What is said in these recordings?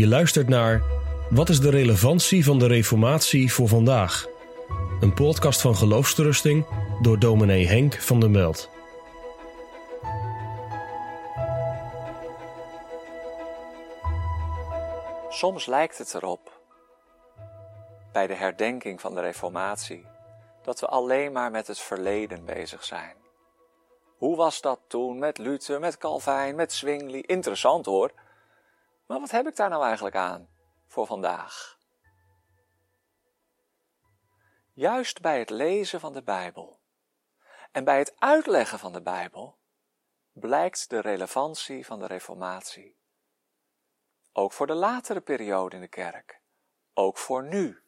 Je luistert naar Wat is de relevantie van de Reformatie voor vandaag? Een podcast van Geloofsterusting door dominee Henk van der Meld. Soms lijkt het erop, bij de herdenking van de Reformatie, dat we alleen maar met het verleden bezig zijn. Hoe was dat toen met Luther, met Calvijn, met Zwingli? Interessant hoor. Maar wat heb ik daar nou eigenlijk aan voor vandaag? Juist bij het lezen van de Bijbel en bij het uitleggen van de Bijbel blijkt de relevantie van de Reformatie. Ook voor de latere periode in de kerk, ook voor nu.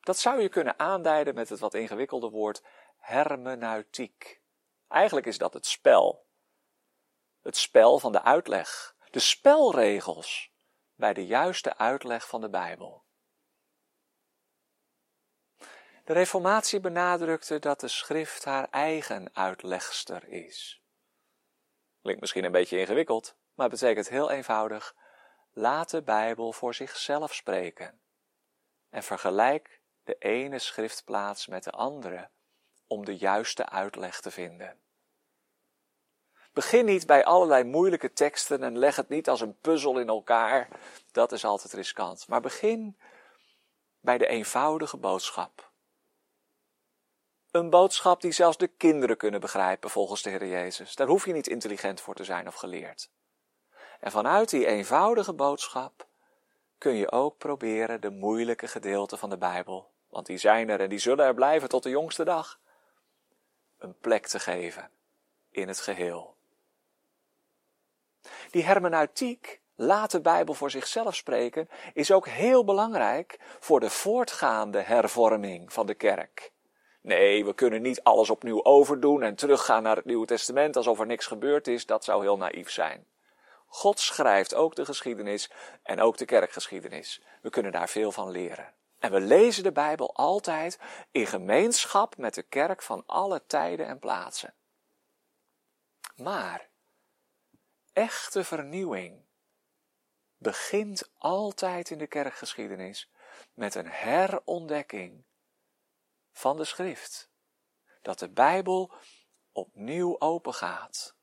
Dat zou je kunnen aanduiden met het wat ingewikkelde woord hermeneutiek. Eigenlijk is dat het spel. Het spel van de uitleg. De spelregels bij de juiste uitleg van de Bijbel. De Reformatie benadrukte dat de schrift haar eigen uitlegster is. Klinkt misschien een beetje ingewikkeld, maar betekent heel eenvoudig: laat de Bijbel voor zichzelf spreken en vergelijk de ene schriftplaats met de andere om de juiste uitleg te vinden. Begin niet bij allerlei moeilijke teksten en leg het niet als een puzzel in elkaar. Dat is altijd riskant. Maar begin bij de eenvoudige boodschap. Een boodschap die zelfs de kinderen kunnen begrijpen volgens de Heer Jezus. Daar hoef je niet intelligent voor te zijn of geleerd. En vanuit die eenvoudige boodschap kun je ook proberen de moeilijke gedeelten van de Bijbel, want die zijn er en die zullen er blijven tot de jongste dag, een plek te geven in het geheel. Die hermeneutiek, laat de Bijbel voor zichzelf spreken, is ook heel belangrijk voor de voortgaande hervorming van de kerk. Nee, we kunnen niet alles opnieuw overdoen en teruggaan naar het Nieuwe Testament alsof er niks gebeurd is, dat zou heel naïef zijn. God schrijft ook de geschiedenis en ook de kerkgeschiedenis. We kunnen daar veel van leren. En we lezen de Bijbel altijd in gemeenschap met de kerk van alle tijden en plaatsen. Maar echte vernieuwing begint altijd in de kerkgeschiedenis met een herontdekking van de schrift. Dat de Bijbel opnieuw opengaat.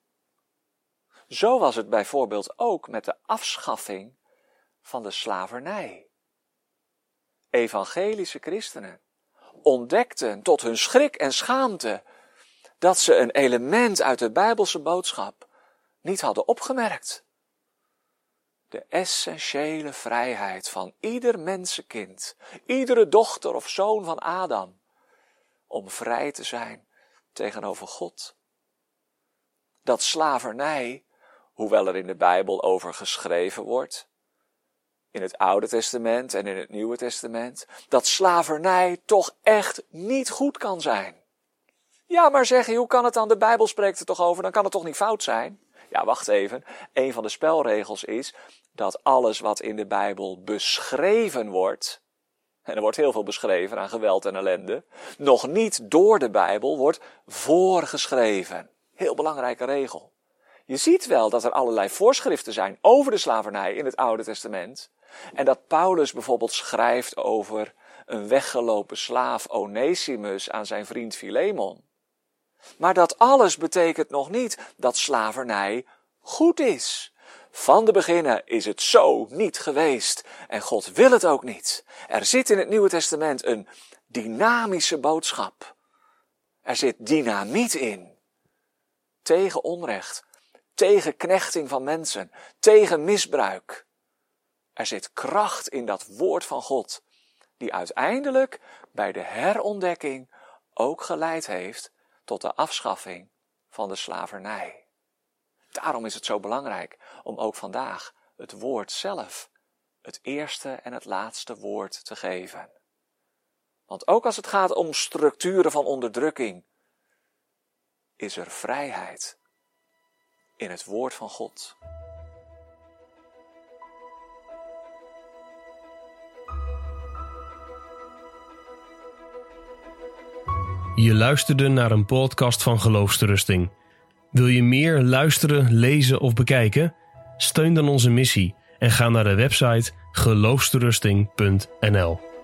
Zo was het bijvoorbeeld ook met de afschaffing van de slavernij. Evangelische christenen ontdekten tot hun schrik en schaamte dat ze een element uit de Bijbelse boodschap niet hadden opgemerkt. De essentiële vrijheid van ieder mensenkind, iedere dochter of zoon van Adam, om vrij te zijn tegenover God. Dat slavernij, hoewel er in de Bijbel over geschreven wordt, in het Oude Testament en in het Nieuwe Testament, dat slavernij toch echt niet goed kan zijn. Ja, maar zeg je, hoe kan het dan? De Bijbel spreekt er toch over, dan kan het toch niet fout zijn? Ja, wacht even. Een van de spelregels is dat alles wat in de Bijbel beschreven wordt, en er wordt heel veel beschreven aan geweld en ellende, nog niet door de Bijbel wordt voorgeschreven. Heel belangrijke regel. Je ziet wel dat er allerlei voorschriften zijn over de slavernij in het Oude Testament. En dat Paulus bijvoorbeeld schrijft over een weggelopen slaaf Onesimus aan zijn vriend Philemon. Maar dat alles betekent nog niet dat slavernij goed is. Van de beginnen is het zo niet geweest en God wil het ook niet. Er zit in het Nieuwe Testament een dynamische boodschap. Er zit dynamiet in. Tegen onrecht, tegen knechting van mensen, tegen misbruik. Er zit kracht in dat woord van God, die uiteindelijk bij de herontdekking ook geleid heeft tot de afschaffing van de slavernij. Daarom is het zo belangrijk om ook vandaag het woord zelf het eerste en het laatste woord te geven. Want ook als het gaat om structuren van onderdrukking, is er vrijheid in het woord van God. Je luisterde naar een podcast van Geloofsterusting. Wil je meer luisteren, lezen of bekijken? Steun dan onze missie en ga naar de website geloofsterusting.nl.